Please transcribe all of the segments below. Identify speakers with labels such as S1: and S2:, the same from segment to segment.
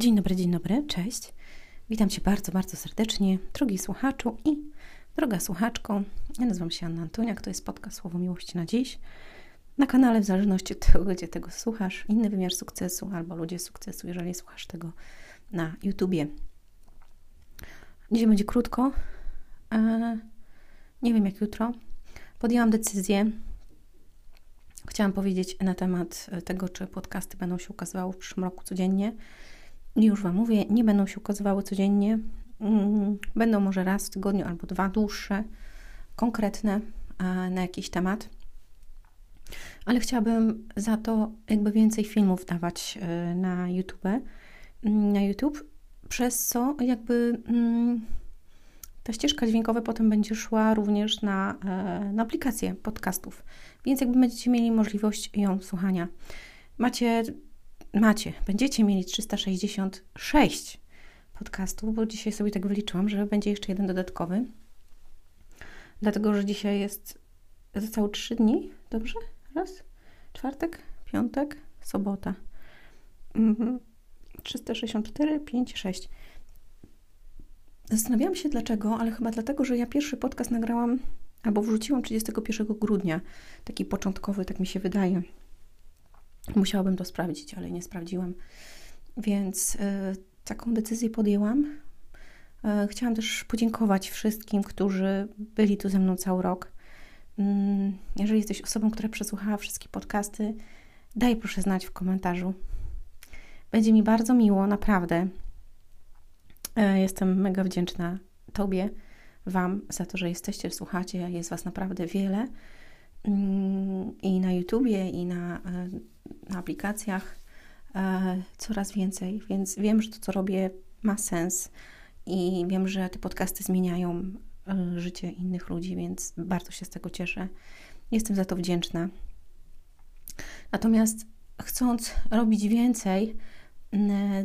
S1: Dzień dobry, dzień dobry, cześć. Witam Cię bardzo, bardzo serdecznie, drogi słuchaczu i droga słuchaczko. Ja nazywam się Anna Antoniak, to jest podcast Słowo Miłości na dziś. Na kanale, w zależności od tego, gdzie tego słuchasz, inny wymiar sukcesu albo ludzie sukcesu, jeżeli słuchasz tego na YouTubie. Dzisiaj będzie krótko. E, nie wiem jak jutro. Podjęłam decyzję. Chciałam powiedzieć na temat tego, czy podcasty będą się ukazywały w przyszłym roku codziennie już Wam mówię, nie będą się ukazywały codziennie. Mm, będą może raz w tygodniu albo dwa dłuższe, konkretne na jakiś temat. Ale chciałabym za to jakby więcej filmów dawać e, na YouTube, mm, na YouTube, przez co jakby mm, ta ścieżka dźwiękowa potem będzie szła również na, e, na aplikację podcastów, więc jakby będziecie mieli możliwość ją słuchania. Macie macie, będziecie mieli 366 podcastów, bo dzisiaj sobie tak wyliczyłam, że będzie jeszcze jeden dodatkowy. Dlatego, że dzisiaj jest zostało 3 dni, dobrze? Raz, czwartek, piątek, sobota. Mhm. 364, 5, 6. Zastanawiałam się dlaczego, ale chyba dlatego, że ja pierwszy podcast nagrałam albo wrzuciłam 31 grudnia, taki początkowy, tak mi się wydaje. Musiałabym to sprawdzić, ale nie sprawdziłam. Więc y, taką decyzję podjęłam. Y, chciałam też podziękować wszystkim, którzy byli tu ze mną cały rok. Y, jeżeli jesteś osobą, która przesłuchała wszystkie podcasty, daj proszę znać w komentarzu. Będzie mi bardzo miło, naprawdę. Jestem mega wdzięczna Tobie, Wam za to, że jesteście, słuchacie. Jest Was naprawdę wiele. I na YouTubie, i na na aplikacjach e, coraz więcej, więc wiem, że to, co robię, ma sens i wiem, że te podcasty zmieniają e, życie innych ludzi, więc bardzo się z tego cieszę. Jestem za to wdzięczna. Natomiast chcąc robić więcej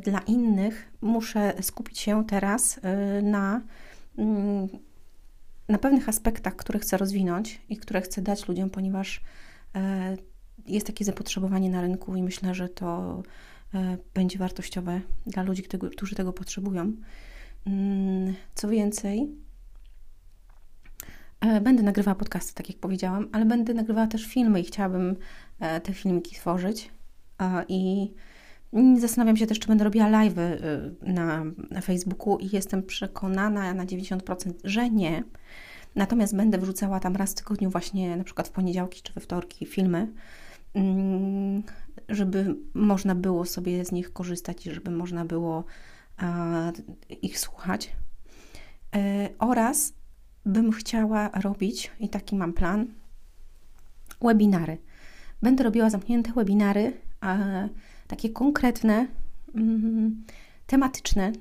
S1: dla innych, muszę skupić się teraz e, na, na pewnych aspektach, które chcę rozwinąć i które chcę dać ludziom, ponieważ jest takie zapotrzebowanie na rynku i myślę, że to e, będzie wartościowe dla ludzi, którzy tego potrzebują. Mm, co więcej, e, będę nagrywała podcasty, tak jak powiedziałam, ale będę nagrywała też filmy i chciałabym e, te filmiki tworzyć. I zastanawiam się też, czy będę robiła live na, na Facebooku i jestem przekonana na 90%, że nie. Natomiast będę wrzucała tam raz w tygodniu, właśnie na przykład w poniedziałki czy we wtorki, filmy Mm, żeby można było sobie z nich korzystać i żeby można było ich słuchać. E, oraz bym chciała robić, i taki mam plan, webinary. Będę robiła zamknięte webinary, takie konkretne, mm, tematyczne,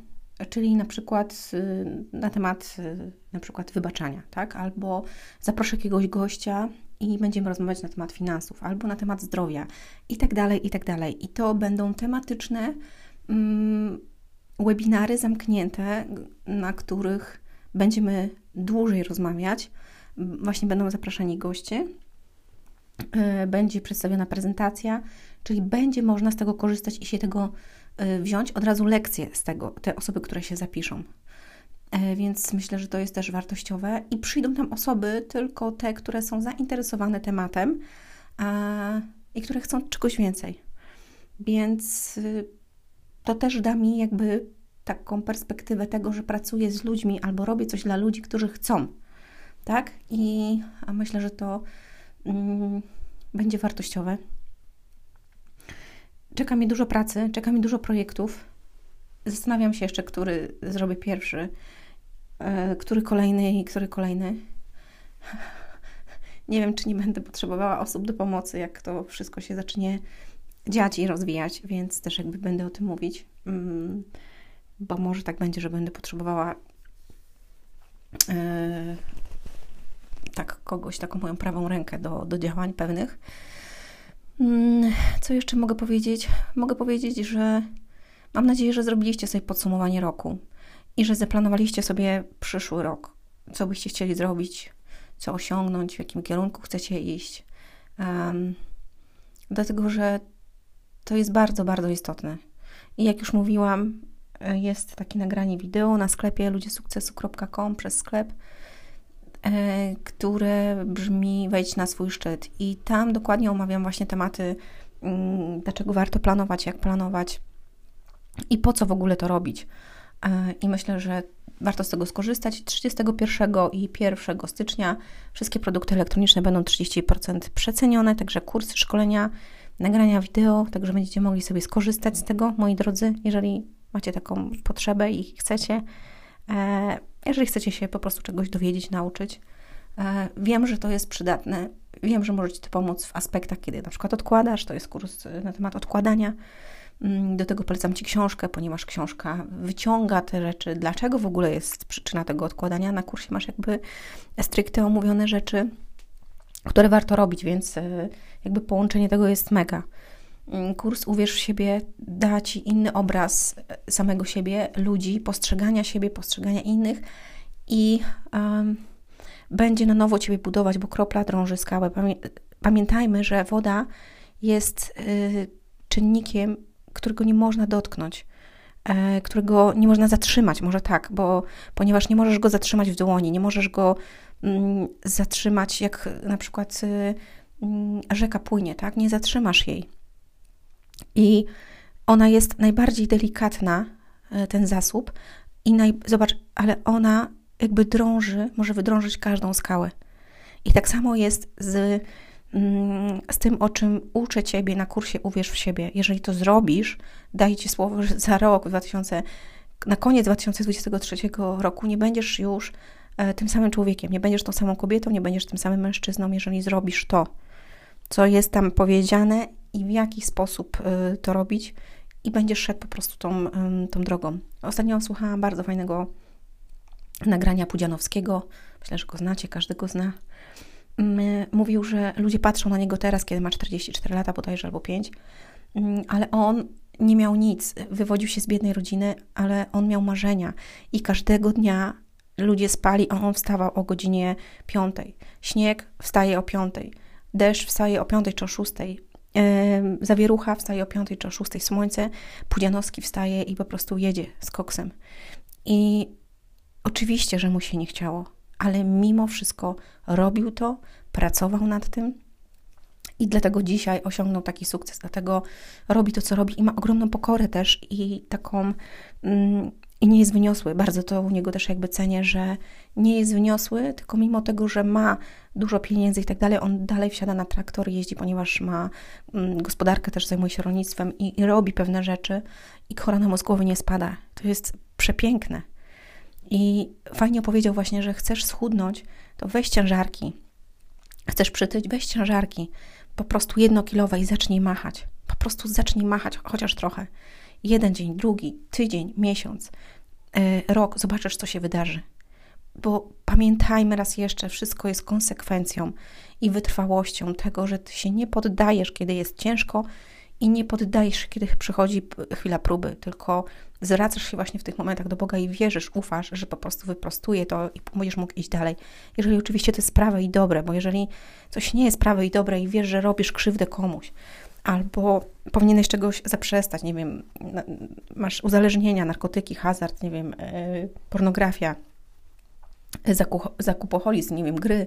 S1: czyli na przykład y, na temat y, na przykład wybaczania, tak? Albo zaproszę jakiegoś gościa i będziemy rozmawiać na temat finansów albo na temat zdrowia i tak dalej, i tak dalej. I to będą tematyczne mm, webinary zamknięte, na których będziemy dłużej rozmawiać. Właśnie będą zapraszani goście, będzie przedstawiona prezentacja, czyli będzie można z tego korzystać i się tego e, wziąć od razu lekcje z tego, te osoby, które się zapiszą. E, więc myślę, że to jest też wartościowe i przyjdą tam osoby, tylko te, które są zainteresowane tematem a, i które chcą czegoś więcej. Więc y, to też da mi jakby taką perspektywę tego, że pracuję z ludźmi albo robię coś dla ludzi, którzy chcą. Tak? I myślę, że to będzie wartościowe. Czeka mi dużo pracy, czeka mi dużo projektów. Zastanawiam się jeszcze, który zrobię pierwszy. E, który kolejny i który kolejny. Nie wiem, czy nie będę potrzebowała osób do pomocy, jak to wszystko się zacznie dziać i rozwijać, więc też jakby będę o tym mówić, mm, bo może tak będzie, że będę potrzebowała e, tak kogoś, taką moją prawą rękę do, do działań pewnych. Mm, co jeszcze mogę powiedzieć? Mogę powiedzieć, że mam nadzieję, że zrobiliście sobie podsumowanie roku i że zaplanowaliście sobie przyszły rok, co byście chcieli zrobić, co osiągnąć, w jakim kierunku chcecie iść. Um, dlatego, że to jest bardzo, bardzo istotne. I jak już mówiłam, e, jest takie nagranie wideo na sklepie ludziesukcesu.com przez sklep, które brzmi wejdź na swój szczyt. I tam dokładnie omawiam właśnie tematy, mm, dlaczego warto planować, jak planować i po co w ogóle to robić. E, I myślę, że warto z tego skorzystać. 31 i 1 stycznia wszystkie produkty elektroniczne będą 30% przecenione, także kursy, szkolenia, nagrania wideo, także będziecie mogli sobie skorzystać z tego, moi drodzy, jeżeli macie taką potrzebę i chcecie. E, jeżeli chcecie się po prostu czegoś dowiedzieć, nauczyć. E, wiem, że to jest przydatne. Wiem, że możecie to pomóc w aspektach, kiedy na przykład odkładasz. To jest kurs na temat odkładania Mm, do tego polecam Ci książkę, ponieważ książka wyciąga te rzeczy, dlaczego w ogóle jest przyczyna tego odkładania. Na kursie masz jakby stricte omówione rzeczy, które warto robić, więc e, jakby połączenie tego jest mega. Mm, kurs Uwierz w siebie da Ci inny obraz e, samego siebie, ludzi, postrzegania siebie, postrzegania innych i um, będzie na nowo Ciebie budować, bo kropla drąży skałę. Pamiętajmy, że woda jest y, czynnikiem którego nie można dotknąć, e, którego nie można zatrzymać, może tak, bo ponieważ nie możesz go zatrzymać w dłoni, nie możesz go mm, zatrzymać, jak na przykład y, mm, rzeka płynie, tak? Nie zatrzymasz jej. I ona jest najbardziej delikatna, e, ten zasób, i naj, zobacz, ale ona jakby drąży, może wydrążyć każdą skałę. I tak samo jest z Mm, z tym, o czym uczę Ciebie na kursie Uwierz w siebie. Jeżeli to zrobisz, daję Ci słowo, że za rok, 2000, na koniec 2023 roku nie będziesz już e, tym samym człowiekiem, nie będziesz tą samą kobietą, nie będziesz tym samym mężczyzną, jeżeli zrobisz to, co jest tam powiedziane i w jaki sposób e, to robić i będziesz szedł po prostu tą, tą drogą. Ostatnio słuchałam bardzo fajnego nagrania Pudzianowskiego. Myślę, że go znacie, każdy go zna mówił, że ludzie patrzą na niego teraz, kiedy ma 44 lata bodajże albo 5, mm, ale on nie miał nic, wywodził się z biednej rodziny, ale on miał marzenia i każdego dnia ludzie spali, a on wstawał o godzinie 5. Śnieg wstaje o 5. Deszcz wstaje o 5 czy o 6. Zawierucha wstaje o 5 czy o 6. Słońce, Pudzianowski wstaje i po prostu jedzie z koksem. I oczywiście, że mu się nie chciało ale mimo wszystko robił to, pracował nad tym i dlatego dzisiaj osiągnął taki sukces, dlatego robi to, co robi i ma ogromną pokorę też i taką. Mm, i nie jest wyniosły. Bardzo to u niego też jakby cenię, że nie jest wyniosły, tylko mimo tego, że ma dużo pieniędzy i tak dalej, on dalej wsiada na traktor jeździ, ponieważ ma mm, gospodarkę, też zajmuje się rolnictwem i, i robi pewne rzeczy i korona mu z głowy nie spada. To jest przepiękne. I fajnie opowiedział właśnie, że chcesz schudnąć, to weź ciężarki. Chcesz przytyć, weź ciężarki. Po prostu jednokilowe i zacznij machać. Po prostu zacznij machać chociaż trochę. Jeden dzień, drugi, tydzień, miesiąc, rok, zobaczysz, co się wydarzy. Bo pamiętajmy raz jeszcze, wszystko jest konsekwencją i wytrwałością tego, że ty się nie poddajesz, kiedy jest ciężko i nie poddajesz kiedy przychodzi chwila próby, tylko zwracasz się właśnie w tych momentach do Boga i wierzysz, ufasz, że po prostu wyprostuje to i będziesz mógł iść dalej. Jeżeli oczywiście to jest prawe i dobre, bo jeżeli coś nie jest prawe i dobre i wiesz, że robisz krzywdę komuś, albo powinieneś czegoś zaprzestać, nie wiem, masz uzależnienia, narkotyki, hazard, nie wiem, e, pornografia, zakupoholizm, nie wiem, gry,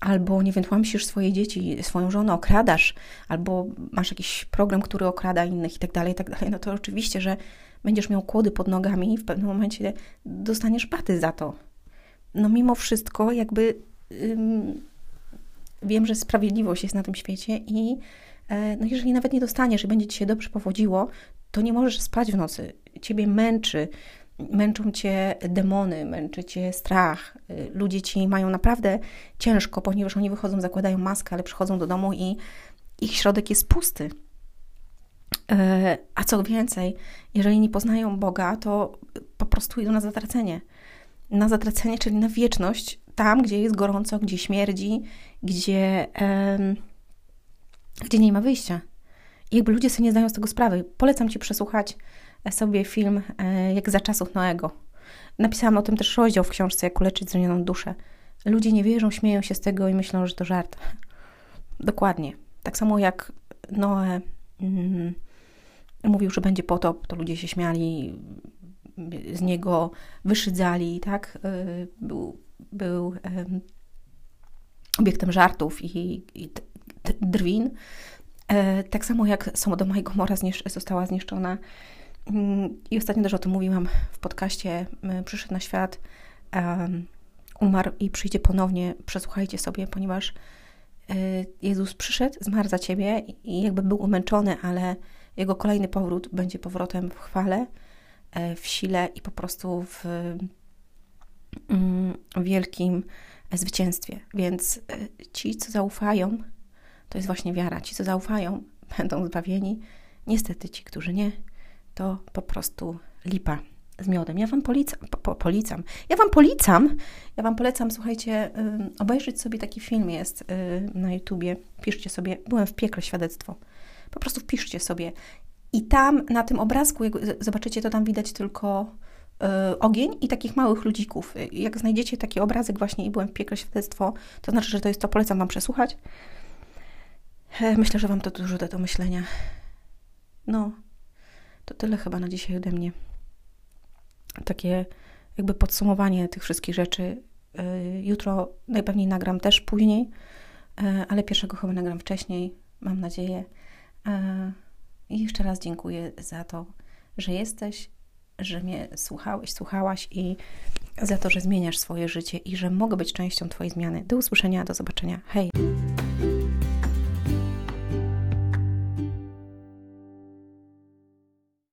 S1: albo nie wiem, tłamsisz swoje dzieci, swoją żonę, okradasz, albo masz jakiś program, który okrada innych i tak dalej, i tak dalej, no to oczywiście, że będziesz miał kłody pod nogami i w pewnym momencie dostaniesz baty za to. No mimo wszystko jakby ym, wiem, że sprawiedliwość jest na tym świecie i no jeżeli nawet nie dostaniesz i będzie ci się dobrze powodziło, to nie możesz spać w nocy. Ciebie męczy, męczą cię demony, męczy cię strach. Y, ludzie ci mają naprawdę ciężko, ponieważ oni wychodzą, zakładają maskę, ale przychodzą do domu i ich środek jest pusty. E, a co więcej, jeżeli nie poznają Boga, to po prostu idą na zatracenie. Na zatracenie, czyli na wieczność, tam, gdzie jest gorąco, gdzie śmierdzi, gdzie, gdzie nie ma wyjścia. I jakby ludzie sobie nie zdają z tego sprawy. Polecam Ci przesłuchać sobie film e, jak za czasów Noego. Napisałam o tym też rozdział w książce Jak uleczyć zranioną duszę. Ludzie nie wierzą, śmieją się z tego i myślą, że to żart. Dokładnie. Tak samo jak Noe mm, mówił, że będzie potop, to ludzie się śmiali z niego, wyszydzali, tak? Był, był obiektem żartów i, i drwin. Tak samo jak Sodoma i Gomora została zniszczona. Mm, I ostatnio też o tym mówiłam w podcaście. Przyszedł na świat umarł i przyjdzie ponownie, przesłuchajcie sobie, ponieważ e, Jezus przyszedł, zmarł za ciebie i jakby był umęczony, ale jego kolejny powrót będzie powrotem w chwale, e, w sile i po prostu w mm, wielkim zwycięstwie. Więc e, ci, co zaufają, to jest właśnie wiara. Ci, co zaufają, będą zbawieni. Niestety ci, którzy nie, to po prostu lipa z miodem. Ja wam policam, po, policam. Ja wam policam, ja wam polecam, słuchajcie, y, obejrzeć sobie taki film jest y, na YouTubie. Piszcie sobie, byłem w piekle świadectwo. Po prostu wpiszcie sobie. I tam na tym obrazku, jak zobaczycie, to tam widać tylko y, ogień i takich małych ludzików. Jak znajdziecie taki obrazek właśnie i byłem w piekle świadectwo, to znaczy, że to jest to, polecam wam przesłuchać. Myślę, że wam to dużo da do myślenia. No, to tyle chyba na dzisiaj ode mnie takie jakby podsumowanie tych wszystkich rzeczy. Y, jutro najpewniej nagram też później, y, ale pierwszego chyba nagram wcześniej, mam nadzieję. Y, I jeszcze raz dziękuję za to, że jesteś, że mnie słuchałeś, słuchałaś i za to, że zmieniasz swoje życie i że mogę być częścią Twojej zmiany. Do usłyszenia, do zobaczenia. Hej!